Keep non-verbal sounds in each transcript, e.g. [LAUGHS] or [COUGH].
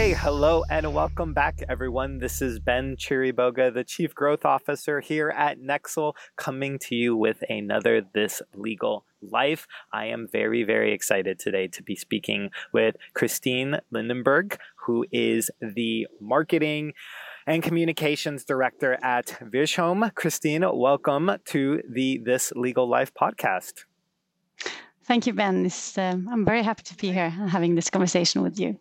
Hey, hello, and welcome back, everyone. This is Ben Chiriboga, the Chief Growth Officer here at Nexl, coming to you with another This Legal Life. I am very, very excited today to be speaking with Christine Lindenberg, who is the marketing and communications director at Wiersholm. Christine, welcome to the This Legal Life podcast. Thank you, Ben. Uh, I'm very happy to be here and having this conversation with you.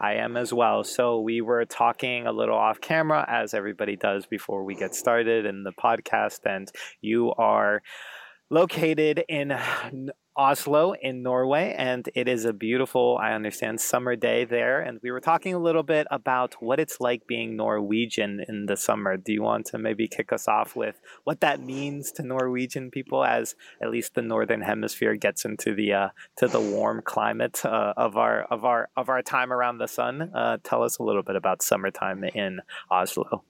I am as well. So we were talking a little off camera, as everybody does before we get started in the podcast, and you are located in Oslo in Norway, and it is a beautiful, I understand, summer day there. And we were talking a little bit about what it's like being Norwegian in the summer. Do you want to maybe kick us off with what that means to Norwegian people as at least the northern hemisphere gets into the uh, to the warm climate uh, of our of our of our time around the sun? Uh, tell us a little bit about summertime in Oslo.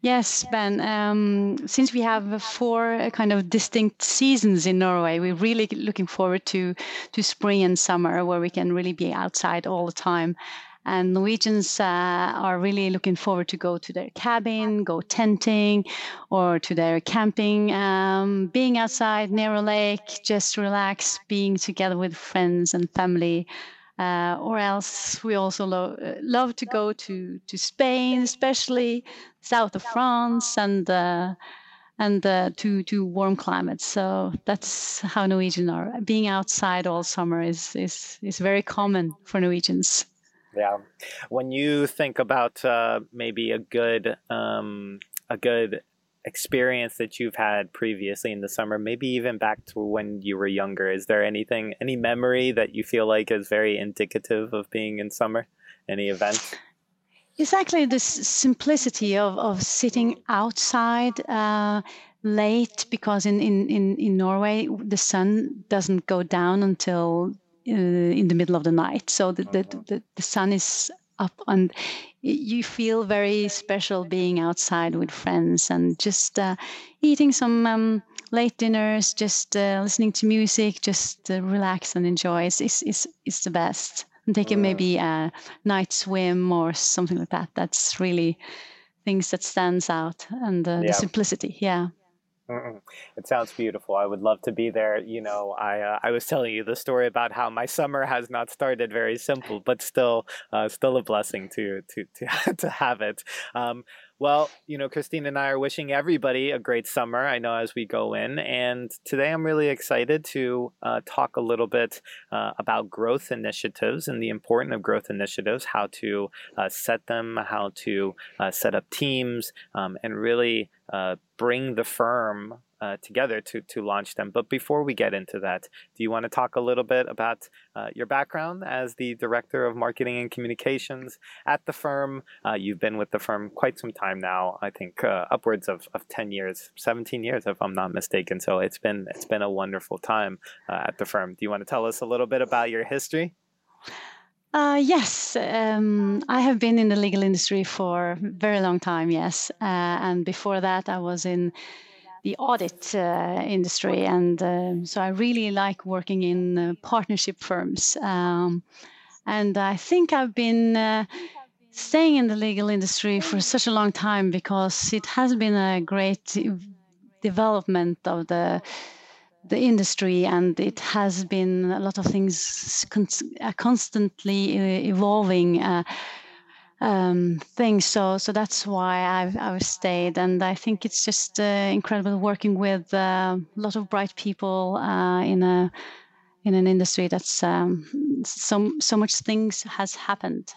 Yes, Ben. Um, since we have four uh, kind of distinct seasons in Norway, we're really looking forward to to spring and summer, where we can really be outside all the time. And Norwegians uh, are really looking forward to go to their cabin, go tenting, or to their camping, um, being outside near a lake, just relax, being together with friends and family. Uh, or else we also lo- uh, love to go to, to Spain, especially south of France, and uh, and uh, to to warm climates. So that's how Norwegians are. Being outside all summer is is is very common for Norwegians. Yeah, when you think about uh, maybe a good um, a good experience that you've had previously in the summer, maybe even back to when you were younger? Is there anything, any memory that you feel like is very indicative of being in summer? Any event? Exactly this simplicity of, of sitting outside uh, late because in, in, in, in Norway the sun doesn't go down until uh, in the middle of the night. So the, the, the, the sun is up and you feel very special being outside with friends and just uh, eating some um, late dinners, just uh, listening to music, just uh, relax and enjoy is, is, is, is the best. And taking maybe a night swim or something like that. That's really things that stands out and uh, yeah. the simplicity. Yeah. It sounds beautiful. I would love to be there. You know, I uh, I was telling you the story about how my summer has not started very simple, but still, uh, still a blessing to to to [LAUGHS] to have it. Um, well, you know, Christine and I are wishing everybody a great summer. I know as we go in. And today I'm really excited to uh, talk a little bit uh, about growth initiatives and the importance of growth initiatives, how to uh, set them, how to uh, set up teams, um, and really uh, bring the firm uh, together to, to launch them. But before we get into that, do you want to talk a little bit about uh, your background as the director of marketing and communications at the firm? Uh, you've been with the firm quite some time now. I think uh, upwards of, of ten years, seventeen years, if I'm not mistaken. So it's been it's been a wonderful time uh, at the firm. Do you want to tell us a little bit about your history? Uh, yes, um, I have been in the legal industry for a very long time. Yes, uh, and before that, I was in the audit uh, industry, and uh, so I really like working in uh, partnership firms. Um, and I think I've been uh, staying in the legal industry for such a long time because it has been a great development of the the industry, and it has been a lot of things con- constantly evolving. Um, things. So so that's why I've I've stayed, and I think it's just uh, incredible working with uh, a lot of bright people uh, in a in an industry that's um, so so much things has happened.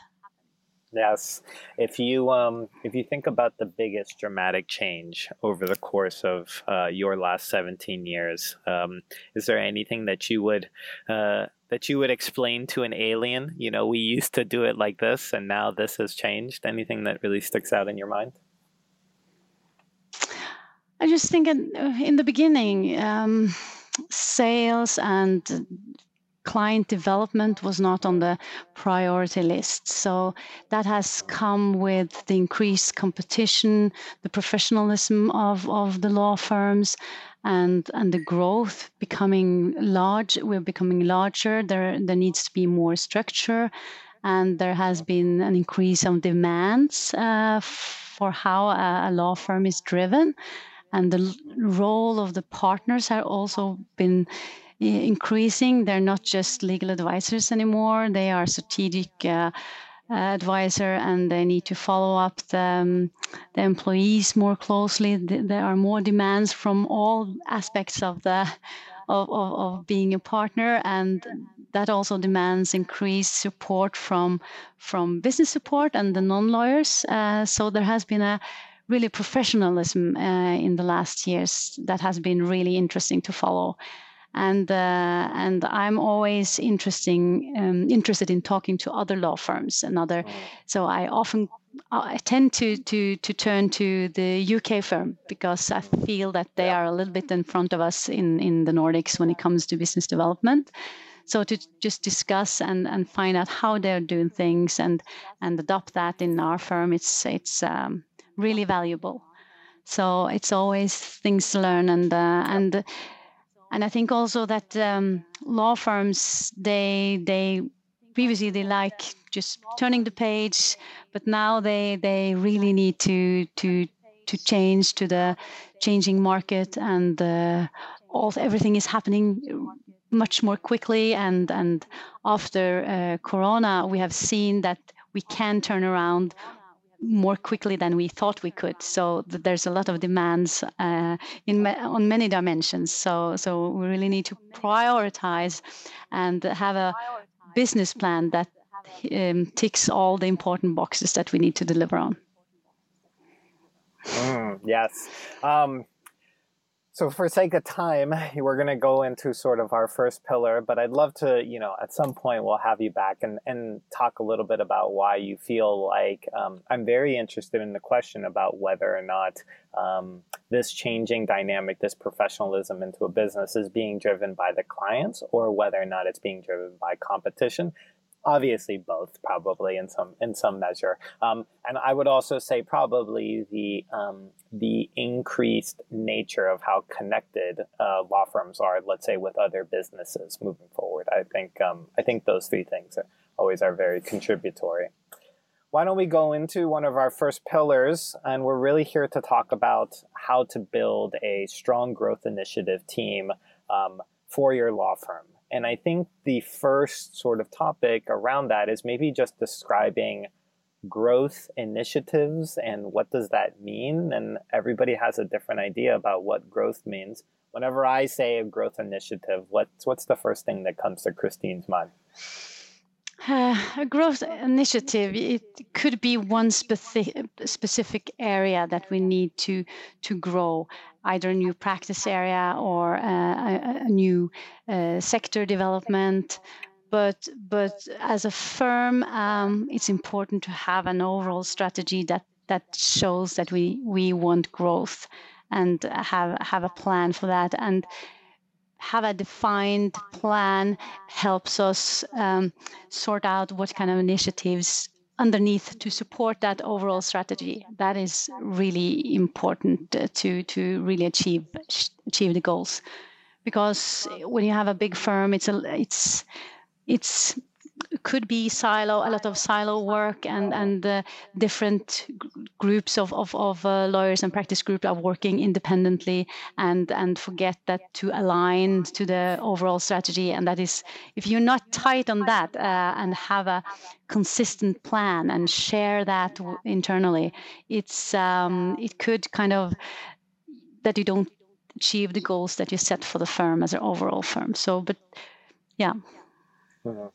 Yes, if you um, if you think about the biggest dramatic change over the course of uh, your last seventeen years, um, is there anything that you would uh, that you would explain to an alien? You know, we used to do it like this, and now this has changed. Anything that really sticks out in your mind? I just think in the beginning, um, sales and client development was not on the priority list. So that has come with the increased competition, the professionalism of, of the law firms, and and the growth becoming large we're becoming larger there there needs to be more structure and there has been an increase of demands uh, for how a, a, law firm is driven, and the role of the partners have also been increasing. They're not just legal advisors anymore; they are strategic. Uh, advisor and they need to follow up the, um, the employees more closely. There are more demands from all aspects of the of, of, of being a partner and that also demands increased support from from business support and the non-lawyers. Uh, so there has been a really professionalism uh, in the last years that has been really interesting to follow. And uh, and I'm always interesting um, interested in talking to other law firms and other. Mm. So I often I tend to, to, to turn to the UK firm because I feel that they are a little bit in front of us in, in the Nordics when it comes to business development. So to just discuss and, and find out how they're doing things and, and adopt that in our firm, it's it's um, really valuable. So it's always things to learn and uh, and and I think also that um, law firms they they previously they like just turning the page, but now they they really need to to to change to the changing market and uh, all everything is happening much more quickly. And and after uh, corona we have seen that we can turn around more quickly than we thought we could. So there's a lot of demands uh, in on many dimensions. So so we really need to prioritize and have a business plan that um, ticks all the important boxes that we need to deliver on. Mm, yes. Um, so, for sake of time, [SIGHS] we're going to go into sort of our first pillar, but I'd love to, you know, at some point we'll have you back and, and talk a little bit about why you feel like um, I'm very interested in the question about whether or not um, this changing dynamic, this professionalism into a business is being driven by the clients or whether or not it's being driven by competition obviously both probably in some in some measure. Um, and i would also say probably the um, the increased nature of how connected uh, law firms are let's say with other businesses moving forward. I think um, i think those three things are, always are very contributory. Why don't we go into one of our first pillars? And we're really here to talk about how to build a strong growth initiative team um, for your law firm and I think the first sort of topic around that is maybe just describing growth initiatives and what does that mean? And everybody has a different idea about what growth means. Whenever i say a growth initiative what's what's the first thing that comes to christine's mind? Uh, [SIGHS] a growth initiative it could be one specific specific area that we need to to grow either a new practice area or a, a, new uh, sector development. But but as a firm um, it's important to have an overall strategy that that shows that we we want growth and have have a plan for that. And have a defined plan helps us um, sort out what kind of initiatives underneath to support that overall strategy. That is really important uh, to to really achieve achieve the goals, because when you have a big firm, it's a it's it's could be silo, a lot of silo work, and and uh, different groups of of, of uh, lawyers and practice groups are working independently, and and forget that to align to the overall strategy, and that is if you're not tight on that uh, and have a consistent plan and share that internally, it's um, it could kind of that you don't achieve the goals that you set for the firm as an overall firm. So, but yeah. Mm-hmm.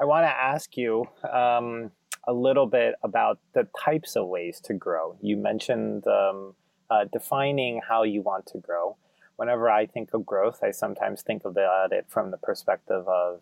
I want to ask you um, a little bit about the types of ways to grow. You mentioned um, uh, defining how you want to grow. Whenever I think of growth, I sometimes think about it from the perspective of,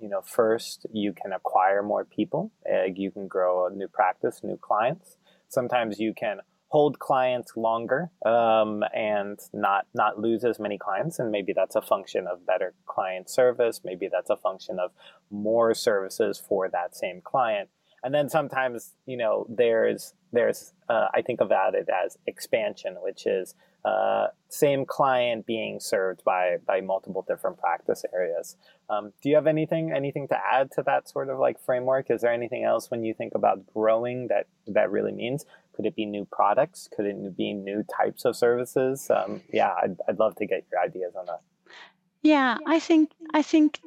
you know, first you can acquire more people, uh, you can grow a new practice, new clients. Sometimes you can hold clients longer um, and not not lose as many clients and maybe that's a function of better client service maybe that's a function of more services for that same client and then sometimes you know there's there's uh, I think about it as expansion, which is uh, same client being served by by multiple different practice areas. Um, do you have anything anything to add to that sort of like framework? Is there anything else when you think about growing that that really means? Could it be new products? Could it be new types of services? Um, yeah, I'd, I'd love to get your ideas on that. Yeah, I think I think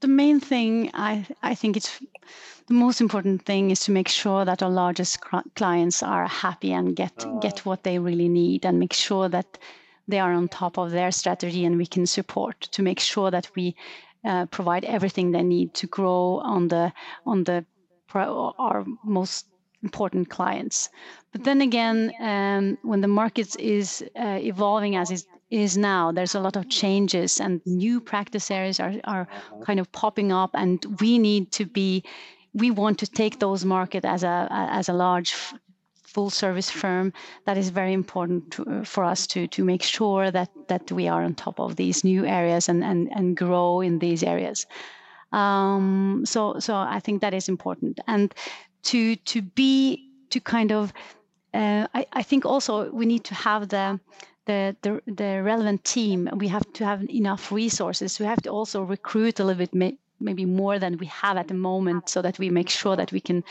the main thing I I think it's the most important thing is to make sure that our largest clients are happy and get uh, get what they really need and make sure that they are on top of their strategy and we can support to make sure that we uh, provide everything they need to grow on the on the our most important clients. But then again, um, when the market is uh, evolving as it is now, there's a lot of changes and new practice areas are, are uh-huh. kind of popping up, and we need to be, we want to take those market as a as a large full service firm. That is very important to, for us to to make sure that that we are on top of these new areas and and, and grow in these areas. Um, so so I think that is important. And to to be to kind of uh, I, I think also we need to have the the, the, the relevant team. We have to have enough resources. We have to also recruit a little bit, may, maybe more than we have at the moment, so that we make sure that we can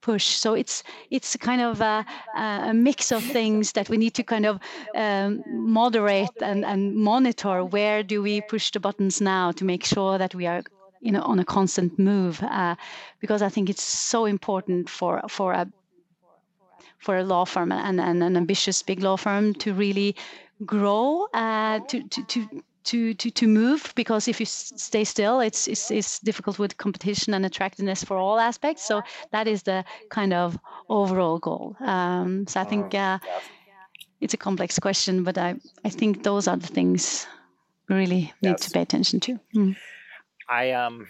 push. So it's it's kind of a, a mix of things that we need to kind of um, moderate and, and monitor. Where do we push the buttons now to make sure that we are you know on a constant move uh, because I think it's so important for for a for a law firm and, and an ambitious big law firm to really grow uh, to, to to to to to move because if you stay still it's, it's it's difficult with competition and attractiveness for all aspects so that is the kind of overall goal um, so i think uh, it's a complex question but i i think those are the things we really need yes. to pay attention to mm. I um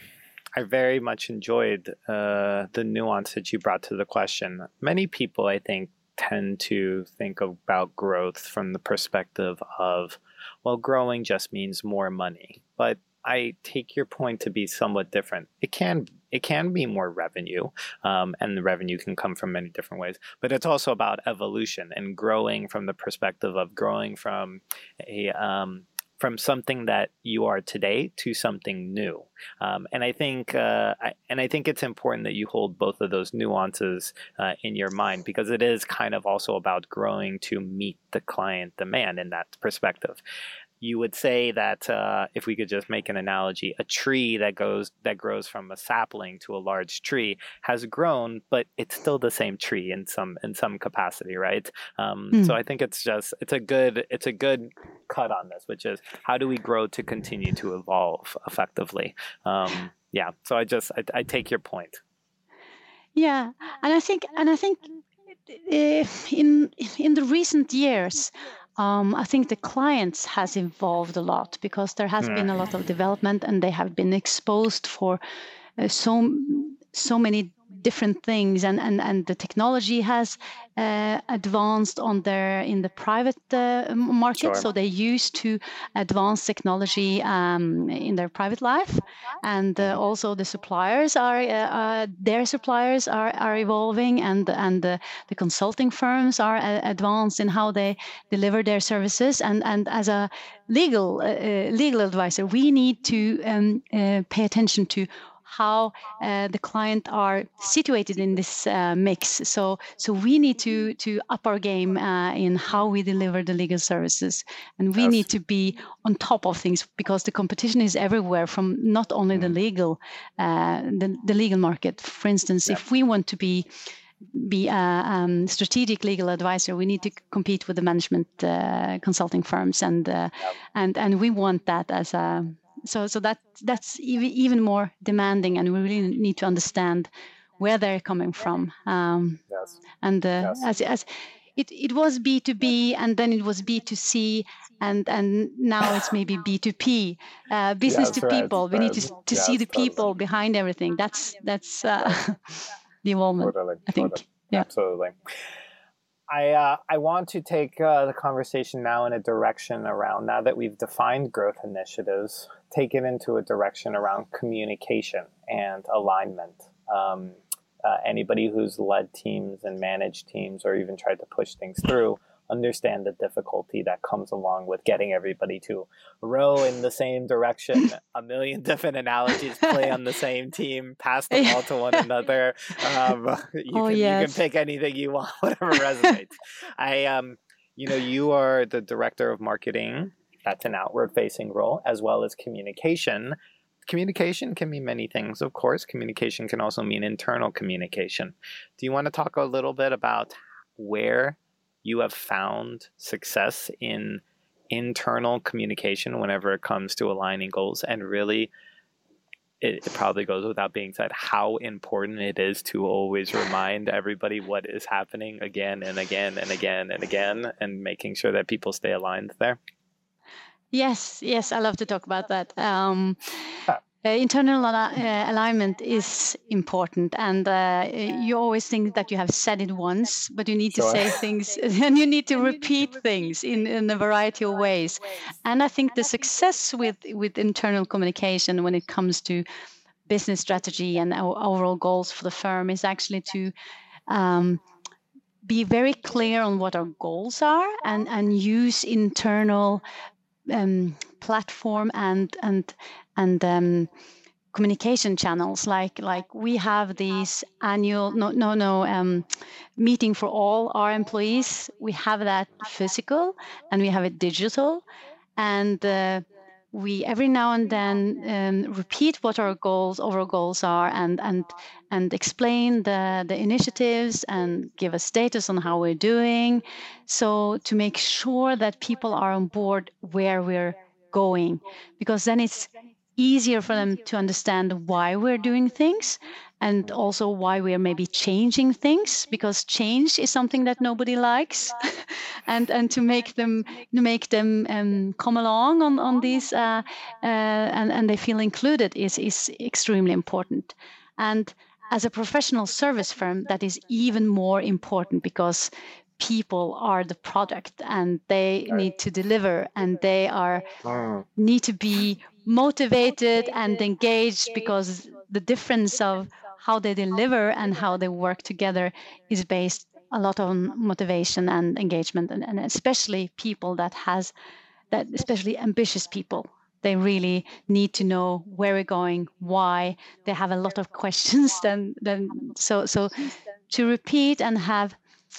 I very much enjoyed uh, the nuance that you brought to the question. Many people, I think, tend to think about growth from the perspective of, well, growing just means more money. But I take your point to be somewhat different. It can it can be more revenue, um, and the revenue can come from many different ways. But it's also about evolution and growing from the perspective of growing from a um, from something that you are today to something new. Um, and I think, uh, I, and I think it's important that you hold both of those nuances uh, in your mind because it is kind of also about growing to meet the client demand in that perspective you would say that uh, if we could just make an analogy, a tree that goes that grows from a sapling to a large tree has grown, but it's still the same tree in some in some capacity, right? Um, mm. So I think it's just it's a good it's a good cut on this, which is how do we grow to continue to evolve effectively? Um, yeah. So I just I, I take your point. Yeah, and I think and I think eh, in in the recent years um, I think the clients has evolved a lot because there has been a lot of development and they have been exposed for uh, so so many different things and, and, and the technology has uh, advanced on their in the private uh, market. Sure. so they used to advance technology um, in their private life. And uh, also the suppliers are uh, uh, their suppliers are, are evolving and and the, the consulting firms are uh, advanced in how they deliver their services. And and as a legal legal advisor we need to um, pay attention to how uh, the client are situated in this uh, mix. So, so we need to to up our game uh, in how we deliver the legal services, and we yes. need to be on top of things because the competition is everywhere, from not only the mm. legal uh, the, the legal market. For instance, yeah. if we want to be be a um, strategic legal advisor, we need to compete with the management uh, consulting firms, and uh, and and we want that as a so so that that's even more demanding, and we really need to understand where they're coming from. Um, yes. And uh, yes. as as it, it was B2B and then it was B2C and, and now it's maybe B2P, uh, business to right. people. We need to, to yes, see the people behind everything. That's that's uh, [LAUGHS] the involvement, totally. I think. Totally. Yeah. Absolutely. I, uh, I want to take uh, the conversation now in a direction around now that we've defined growth initiatives, take it into a direction around communication and alignment. Um, uh, anybody who's led teams and managed teams or even tried to push things through understand the difficulty that comes along with getting everybody to row in the same direction. [LAUGHS] a million different analogies play on the same team, pass the ball to one [LAUGHS] another. Um, [LAUGHS] you, oh, can, yes. you can pick anything you want, whatever resonates. I um, you know, you are the director of marketing. That's an outward facing role, as well as communication. Communication can mean many things, of course. Communication can also mean internal communication. Do you want to talk a little bit about where you have found success in internal communication whenever it comes to aligning goals. And really it, it, probably goes without being said how important it is to always remind everybody what is happening again and again and again and again and making sure that people stay aligned there. Yes yes i love to talk about that. Um, uh, internal uh, alignment is important, and uh, you always think that you have said it once, but you need to sure. say things [LAUGHS] and you need to repeat things in, in a variety of ways. And I think the success with, with internal communication when it comes to business strategy and our overall goals for the firm is actually to um, be very clear on what our goals are and, and use internal um, platform and and and um, communication channels. Like like we have these annual no no no um, meeting for all our employees. We have that physical and we have it digital. And uh, we every now and then um, repeat what our goals overall goals are and and and explain the the initiatives and give a status on how we're doing. So to make sure that people are on board where we're going because then it's easier for them to understand why we're doing things and also why we're maybe changing things because change is something that nobody likes. [LAUGHS] And and to make them to make them um, come along on on these uh, uh, and and they feel included is is extremely important. And as a professional service firm that is even more important because people are the product and they need to deliver and they are mm. need to be motivated and engaged because the difference of how they deliver and how they work together is based a lot on motivation and engagement and, and especially people that has that especially ambitious people. They really need to know where we're going why. They have a lot of questions then then so so to repeat and have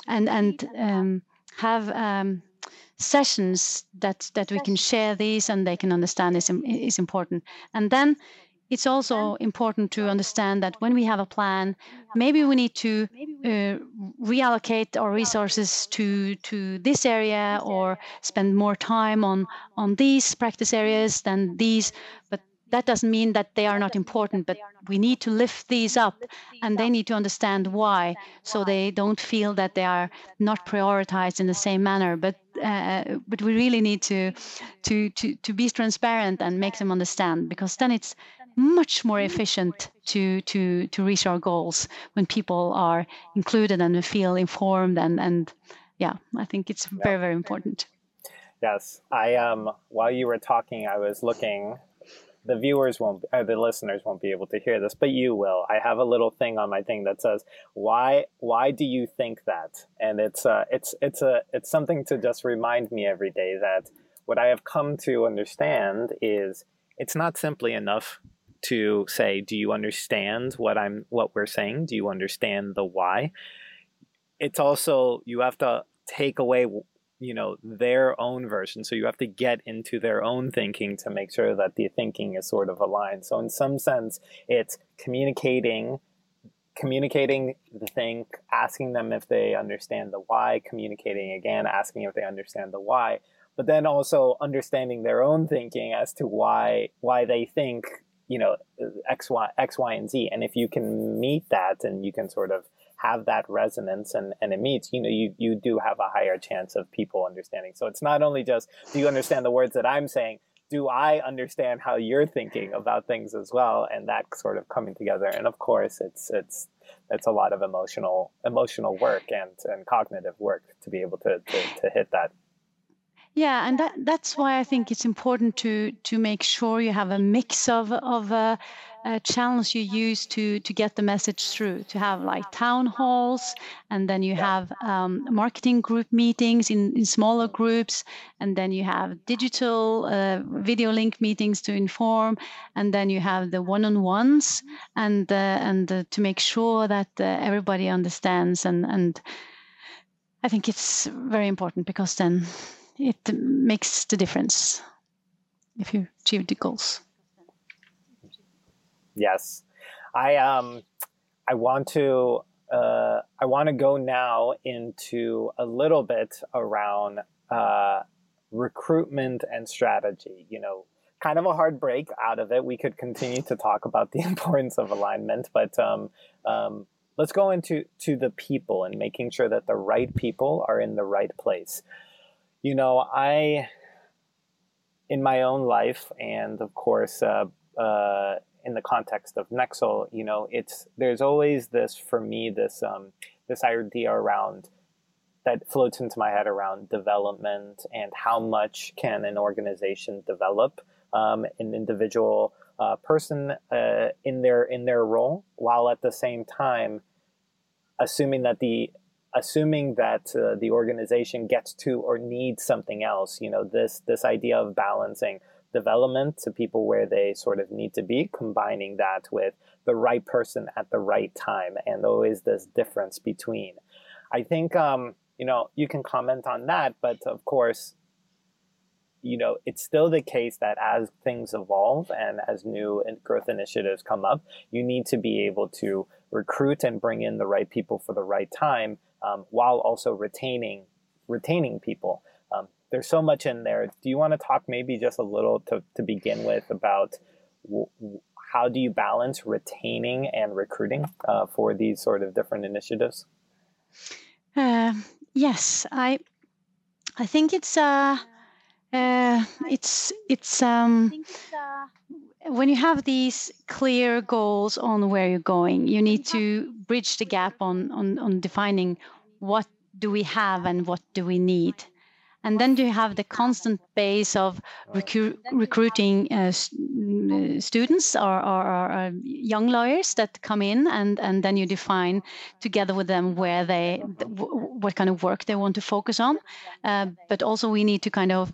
and and um, have um, sessions that that we can share these and they can understand is is important. And then it's also important to understand that when we have a plan maybe we need to uh, reallocate our resources to to this area or spend more time on on these practice areas than these. But that doesn't mean that they are not important, but we need to lift these up and they need to understand why so they don't feel that they are not prioritized in the same manner. But uh, but we really need to, to to to be transparent and make them understand because then it's much more efficient to to to reach our goals when people are included and feel informed and and yeah i think it's very very important yes i um while you were talking i was looking the viewers won't or the listeners won't be able to hear this but you will. I have a little thing on my thing that says why why do you think that? And it's uh it's it's a it's something to just remind me every day that what i have come to understand is it's not simply enough to say do you understand what i'm what we're saying? Do you understand the why? It's also you have to take away you know their own version. So you have to get into their own thinking to make sure that the thinking is sort of aligned. So in some sense it's communicating communicating the thing asking them if they understand the why communicating again asking if they understand the why but then also understanding their own thinking as to why why they think you know x y x y and z. And if you can meet that and you can sort of have that resonance and, and it meets, you know, you, you do have a higher chance of people understanding. So it's not only just, do you understand the words that I'm saying? Do I understand how you're thinking about things as well? And that sort of coming together. And of course, it's, it's, it's a lot of emotional, emotional work and, and cognitive work to be able to, to, to hit that Yeah, and that, that's why I think it's important to to make sure you have a mix of of uh, uh, channels you use to to get the message through. To have like town halls, and then you have um, marketing group meetings in in smaller groups, and then you have digital uh, video link meetings to inform, and then you have the one-on-ones, and uh, and uh, to make sure that uh, everybody understands and and. I think it's very important because then it makes the difference if you achieve the goals. Yes, I um, I want to uh, I want to go now into a little bit around uh, recruitment and strategy. You know, kind of a hard break out of it. We could continue to talk about the [LAUGHS] importance of alignment, but um, um, let's go into to the people and making sure that the right people are in the right place you know, I, in my own life, and of course, uh, uh, in the context of Nexl, you know, it's there's always this for me this um, this idea around that floats into my head around development and how much can an organization develop um, an individual uh, person uh, in their in their role, while at the same time assuming that the assuming that uh, the organization gets to or needs something else you know this this idea of balancing development to people where they sort of need to be combining that with the right person at the right time and always this difference between i think um, you know you can comment on that but of course you know it's still the case that as things evolve and as new growth initiatives come up you need to be able to recruit and bring in the right people for the right time um, while also retaining retaining people. Um, there's so much in there. Do you want to talk maybe just a little to, to begin with about w- how do you balance retaining and recruiting uh, for these sort of different initiatives? Uh, yes, I I think it's uh, uh it's it's um when you have these clear goals on where you're going, you need to bridge the gap on, on, on defining what do we have and what do we need and then you have the constant base of recru- recruiting uh, uh, students or, or, or, uh, young lawyers that come in and, and then you define together with them where they what kind of work they want to focus on. Uh, but also we need to kind of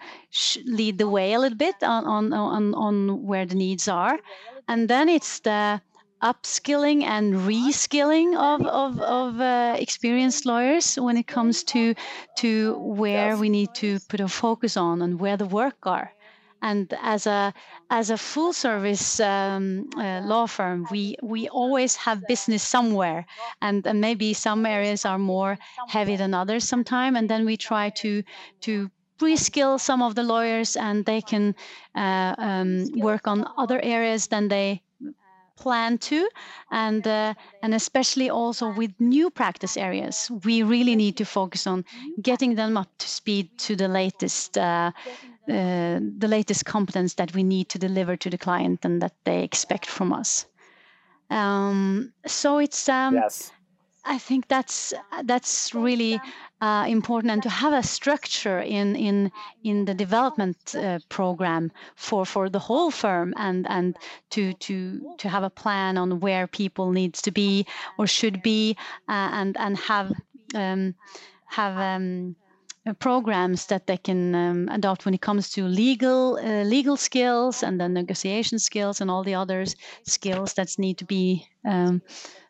lead the way a little bit on, on, on, on where the needs are. And then it's the upskilling and reskilling of, of, of uh, experienced lawyers when it comes to to where we need to put a focus on and where the work are. And as a as a full service um, uh, law firm we we always have business somewhere. And, and maybe some areas are more heavy than others sometime and then we try to to pre-skill some of the lawyers and they can uh, um, work on other areas than they plan to and uh, and especially also with new practice areas we really need to focus on getting them up to speed to the latest uh, uh, the latest competence that we need to deliver to the client and that they expect from us. Um, so it's um, yes I think that's that's really uh, important, and to have a structure in in in the development uh, program for for the whole firm, and and to to to have a plan on where people needs to be or should be, uh, and and have um, have. Um, programs that they can um, adopt when it comes to legal uh, legal skills and then negotiation skills and all the other skills that need to be um,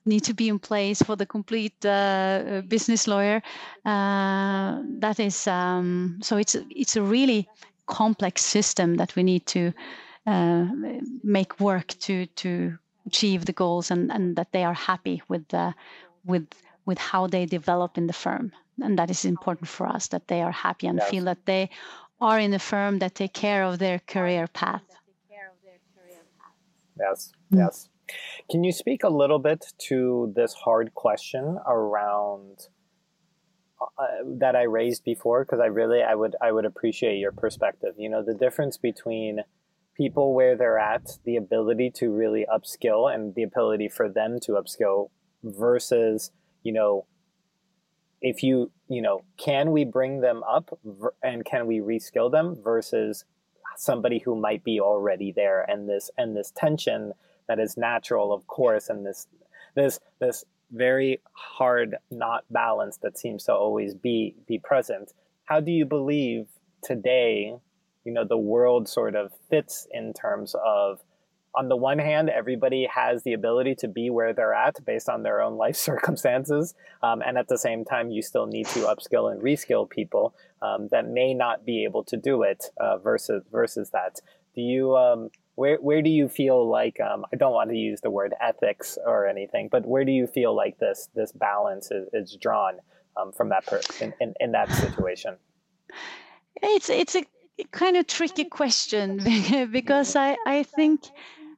need to be in place for the complete uh, uh, business lawyer. Uh, that is um, so it's it's a really complex system that we need to uh, make work to to achieve the goals and, and that they are happy with the with with how they develop in the firm and that is important for us that they are happy and yes. feel that they are in a firm that take care of their career path yes yes can you speak a little bit to this hard question around uh, that I raised before? Because I really I would I would appreciate your perspective. You know, the difference between people where they're at, the ability to really upskill, and the ability for them to upskill, versus you know, if you you know, can we bring them up and can we reskill them versus somebody who might be already there and this and this tension that is natural, of course, and this this this very hard not balance that seems to always be be present. How do you believe today, you know, the world sort of fits in terms of on the one hand, everybody has the ability to be where they're at based on their own life [LAUGHS] circumstances. Um, and at the same time, you still need to upskill and reskill people um, that may not be able to do it uh, versus, versus that. Do you, um, where, where do you feel like, um, I don't want to use the word ethics or anything, but where do you feel like this, this balance is, is drawn um, from that in, in, in that situation? It's, it's a kind of tricky question [LAUGHS] because I, I think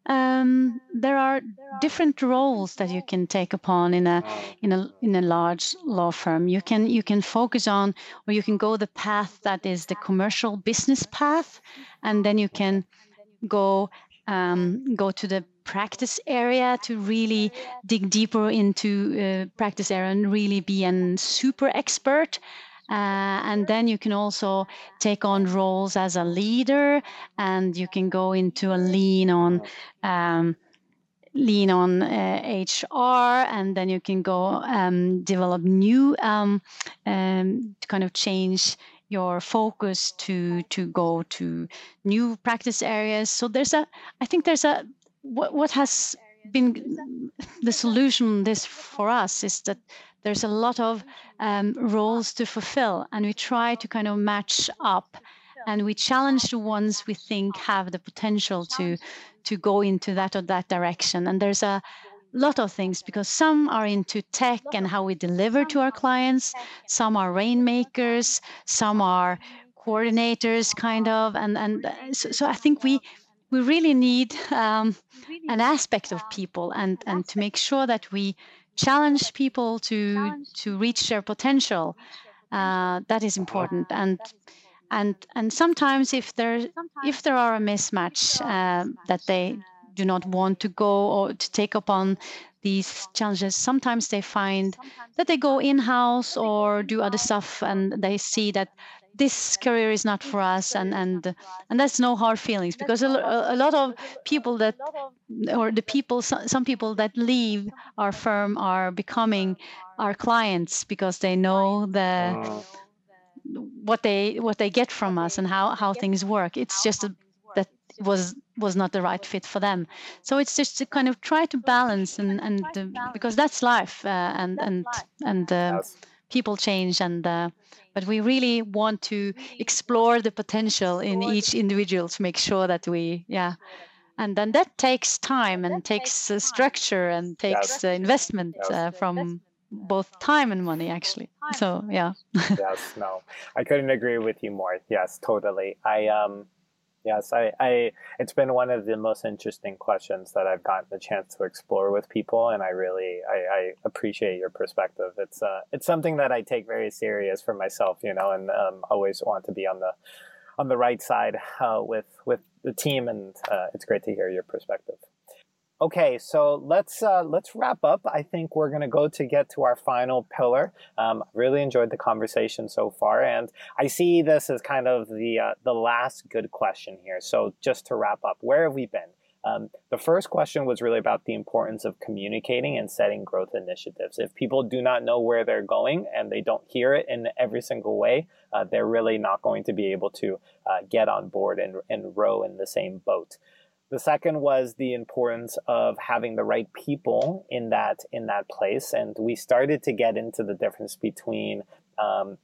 um, there are different roles that you can take upon in a in a in a large law firm. You can you can focus on, or you can go the path that is the commercial business path, and then you can go um, go to the practice area to really dig deeper into uh, practice area and really be a super expert uh, and then you can also take on roles as a leader, and you can go into a lean on. Um, lean on uh, HR, and then you can go um, develop new um, um, kind of change your focus to to go to new practice areas. So there's a, I think there's a what what has been the solution this for us is that there's a lot of um, roles to fulfill, and we try to kind of match up, and we challenge the ones we think have the potential to to go into that or that direction. And there's a lot of things because some are into tech and how we deliver to our clients, some are rainmakers, some are coordinators, kind of, and and uh, so, so I think we we really need um, an aspect of people and and to make sure that we challenge people to to reach their potential. Uh, that is important, and and and sometimes if there if there are a mismatch uh, that they do not want to go or to take upon these challenges sometimes they find that they go in house or do other stuff and they see that this career is not for us and and and that's no hard feelings because a, a lot of people that or the people some people that leave our firm are becoming our clients because they know the what they what they get from us and how how things work. It's just a, that was was not the right fit for them. So it's just to kind of try to balance and and uh, because that's life uh, and and and uh, people change and uh, but we really want to explore the potential in each individual to make sure that we yeah. And then that takes time and takes uh, structure and takes uh, investment uh, from both time and money actually. So yeah. Yes no i couldn't agree with you more. Yes totally. I um Yes, I, I, it's been one of the most interesting questions that I've gotten the chance to explore with people, and I really, I, I appreciate your perspective. It's, uh, it's something that I take very serious for myself, you know, and um, always want to be on the, on the right side uh, with, with the team, and uh, it's great to hear your perspective. Okay, so let's uh, let's wrap up. I think we're going to go to get to our final pillar. Um, really enjoyed the conversation so far, and I see this as kind of the uh, the last good question here. So just to wrap up, where have we been? Um, the first question was really about the importance of communicating and setting growth initiatives. If people do not know where they're going and they don't hear it in every single way, uh, they're really not going to be able to uh, get on board and, and row in the same boat. The second was the importance of having the right people in that in that place, and we started to get into the difference between um,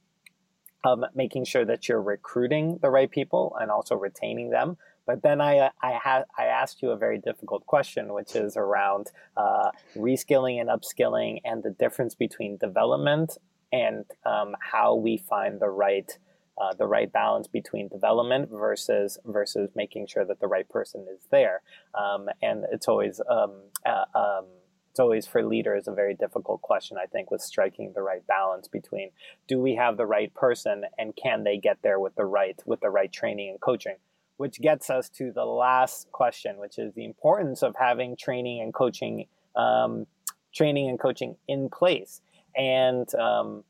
um, making sure that you're recruiting the right people and also retaining them. But then I I had I asked you a very difficult question, which is around uh, reskilling and upskilling and the difference between development and um, how we find the right uh, the right balance between development versus versus making sure that the right person is there. Um, and it's always um, uh, um, it's always for leaders a very difficult question. I think with striking the right balance between do we have the right person and can they get there with the right with the right training and coaching. Which gets us to the last question, which is the importance of having training and coaching, um, training and coaching in place. And um,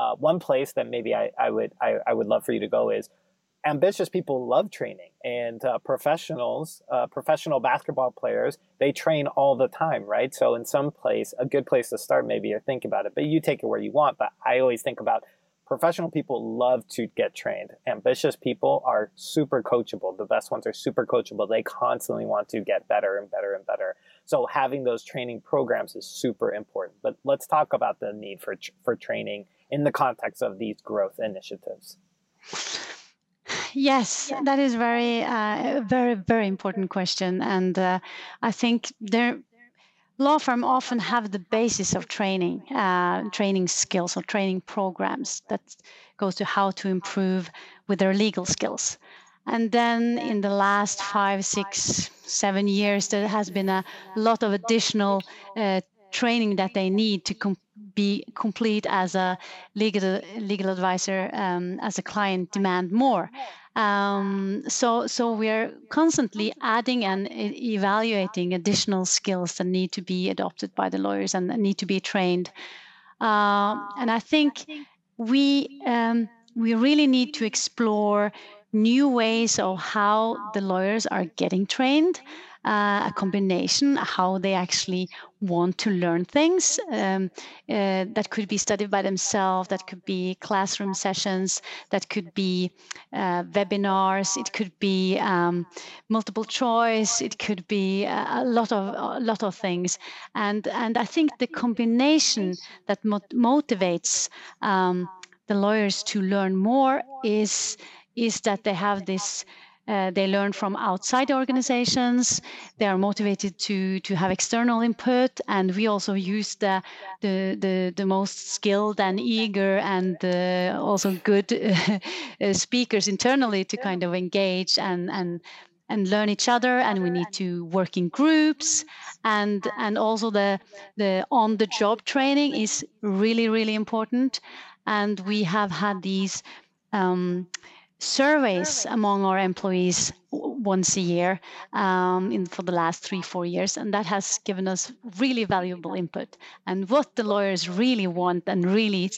uh, one place that maybe I, I would I, I would love for you to go is ambitious people love training and uh, professionals uh, professional basketball players they train all the time right? So in some place a good place to start maybe or think about it but you take it where you want but i always think about professional people love to get trained. Ambitious people are super coachable. The best ones are super coachable. They constantly want to get better and better and better. So having those training programs is super important. But let's talk about the need for for training in the context of these growth initiatives? Yes, that is very, uh, very, very important question, and uh, I think there law firm often have the basis of training, uh, training skills or training programs that goes to how to improve with their legal skills. And then in the last five, six, seven years, there has been a lot of additional uh, training that they need to com- be complete as a legal legal advisor um, as a client demand more. Um, so so we're constantly adding and evaluating additional skills that need to be adopted by the lawyers and need to be trained. Uh, and I think we um, we really need to explore new ways of how the lawyers are getting trained uh, a combination how they actually want to learn things um, uh, that could be studied by themselves that could be classroom sessions that could be uh, webinars it could be um, multiple choice it could be a lot of a lot of things. And and i think the combination that mo- motivates um, the lawyers to learn more is is that they have this uh, they learn from outside organizations. They are motivated to to have external input, and we also use the the the, the most skilled and eager and uh, also good [LAUGHS] uh, speakers internally to kind of engage and and and learn each other. And we need to work in groups. And and also the the on the job training is really really important. And we have had these um, surveys among our employees once a year um, in, for the last three, four years, and that has given us really valuable input. And what the lawyers really want and really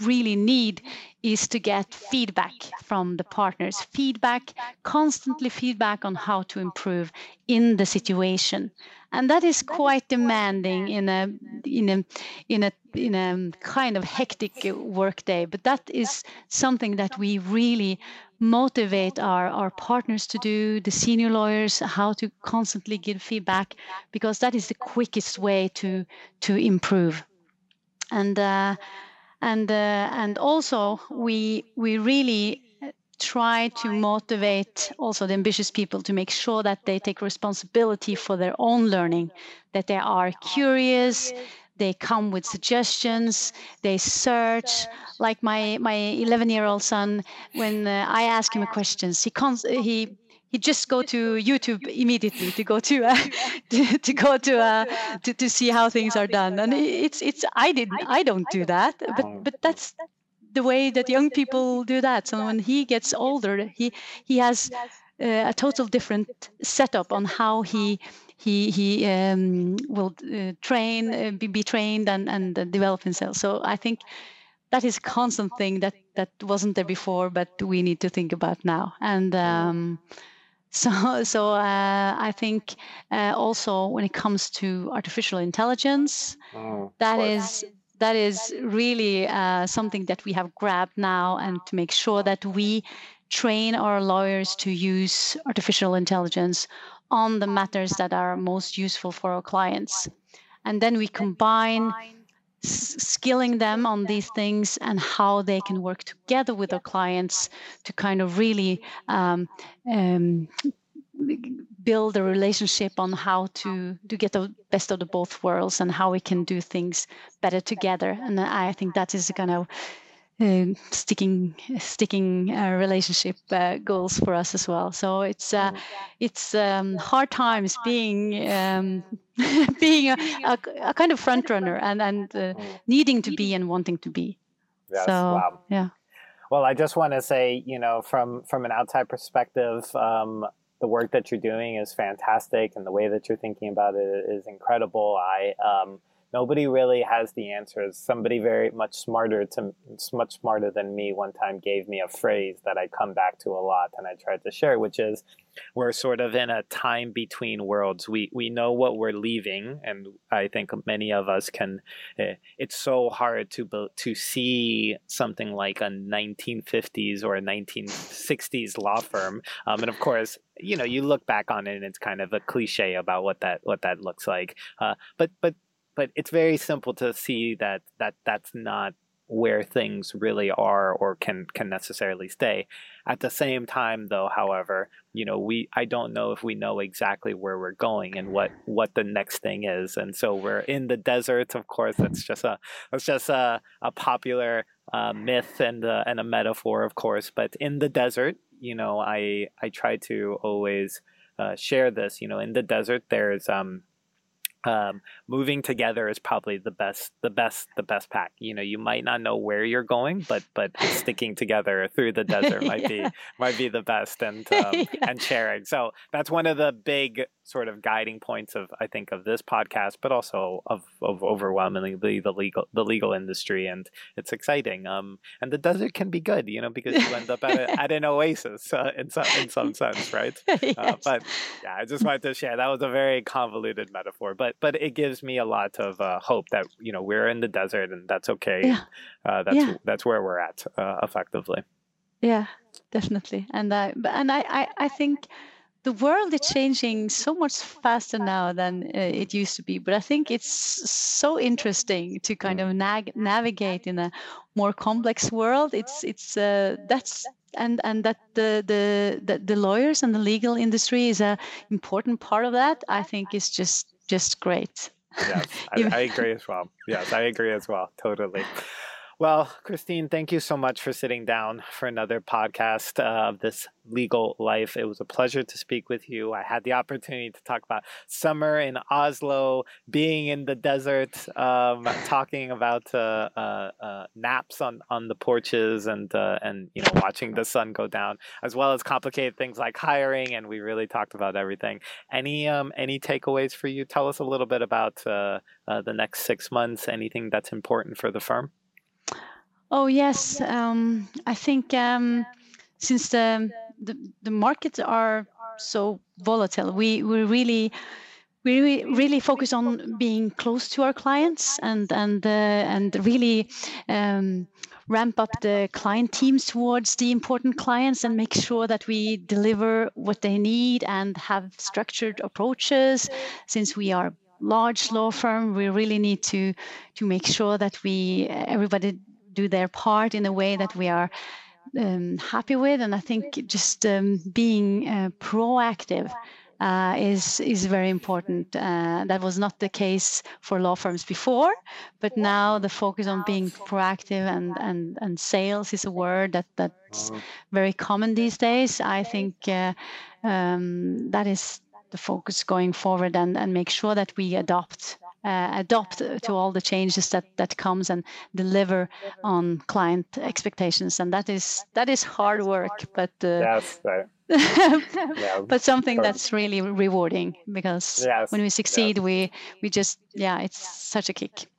really need is to get feedback from the partners feedback constantly feedback on how to improve in the situation and that is quite demanding in a in a in a in a kind of hectic workday but that is something that we really motivate our, our partners to do the senior lawyers how to constantly give feedback because that is the quickest way to to improve. and uh, and uh, and also we we really try to motivate also the ambitious people to make sure that they take responsibility for their own learning that they are curious they come with suggestions they search like my my 11 year old son when uh, i ask him a question he cons- he he just go to YouTube immediately to go to uh, [LAUGHS] to, to, go to, uh, to to see how things are done. And it's it's I didn't I don't do that, but but that's the way that young people do that. So when he gets older, he he has uh, a total different setup on how he he he um, will uh, train, uh, be, be trained, and and develop himself. So I think that is a constant thing that that wasn't there before, but we need to think about now. And um, so, so uh, I think uh, also when it comes to artificial intelligence, oh, that is that is really uh, something that we have grabbed now, and to make sure that we train our lawyers to use artificial intelligence on the matters that are most useful for our clients, and then we combine skilling them on these things and how they can work together with our clients to kind of really um, um, build a relationship on how to to get the best of the both worlds and how we can do things better together and i think that is a kind of uh, sticking sticking uh, relationship uh, goals for us as well. So it's uh, it's um, hard times being um, [LAUGHS] being a, a, a, kind of front runner and and uh, needing to be and wanting to be. Yes, so wow. yeah. Well, I just want to say, you know, from from an outside perspective, um, the work that you're doing is fantastic, and the way that you're thinking about it is incredible. I um, nobody really has the answers. Somebody very much smarter to much smarter than me one time gave me a phrase that I come back to a lot, and I tried to share, which is, we're sort of in a time between worlds. We we know what we're leaving, and I think many of us can. Eh, it's so hard to to see something like a 1950s or a 1960s law firm, um, and of course, you know, you look back on it, and it's kind of a cliche about what that what that looks like. Uh, but but but it's very simple to see that that that's not where things really are or can can necessarily stay. At the same time though, however, you know, we I don't know if we know exactly where we're going and what what the next thing is. And so we're in the desert, of course, that's just a that's just a, a popular uh, myth and and a metaphor, of course, but in the desert, you know, I I try to always uh, share this, you know, in the desert there's um um, moving together is probably the best the best the best pack you know you might not know where you're going but but sticking together through the [LAUGHS] desert might yeah. be might be the best and [LAUGHS] um, yeah. and sharing so that's one of the big sort of guiding points of I think of this podcast, but also of, of overwhelmingly the legal the legal industry, and it's exciting. Um, and the desert can be good, you know, because you end up at, a, [LAUGHS] at an oasis uh, in some in some sense, right? Uh, yes. uh, but yeah, I just wanted to share that was a very convoluted metaphor, but but it gives me a lot of uh, hope that you know we're in the desert and that's okay. Yeah. Uh, that's yeah. that's where we're at uh, effectively. Yeah, definitely, and I and I I, I think the world is changing so much faster now than uh, it used to be but i think it's so interesting to kind of nag- navigate in a more complex world it's it's uh, that's and and that the, the the the lawyers and the legal industry is a important part of that i think is just just great. Yes [LAUGHS] I, I agree as well. Yes i agree as well totally well, Christine, thank you so much for sitting down for another podcast uh, of this legal life. It was a pleasure to speak with you. I had the opportunity to talk about summer in Oslo, being in the desert, um, talking about uh, uh, uh naps on, on the porches, and uh, and you know watching the sun go down, as well as complicated things like hiring. And we really talked about everything. Any um, any takeaways for you? Tell us a little bit about uh, the next six months. Anything that's important for the firm. Oh yes, um, I think um, since the, the, the markets are so volatile, we we really we really, focus on being close to our clients and and uh, and really um, ramp up the client teams towards the important clients and make sure that we deliver what they need and have structured approaches. Since we are large law firm, we really need to to make sure that we everybody do their part in a way that we are um, happy with. And I think just um, being uh, proactive uh, is is very important. Uh, that was not the case for law firms before, but now the focus on being proactive and and and sales is a word that that's very common these days. I think uh, um, that is the focus going forward, and and make sure that we adopt uh, adopt to all the changes that that comes and deliver on client expectations. And that is that is hard work but uh, yes, [LAUGHS] yeah, but something that's really rewarding because yes, when we succeed yes. we we just yeah it's such a kick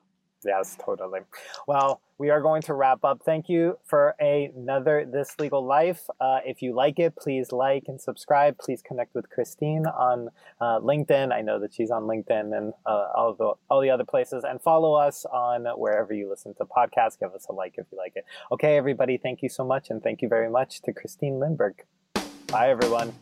Yes, totally. Well, we are going to wrap up. Thank you for another This Legal Life. Uh, if you like it, please like and subscribe. Please connect with Christine on uh, LinkedIn. I know that she's on LinkedIn and uh, all the all the other places. And follow us on wherever you listen to podcasts. Give us a like if you like it. Okay, everybody. Thank you so much, and thank you very much to Christine Lindberg. Bye, everyone.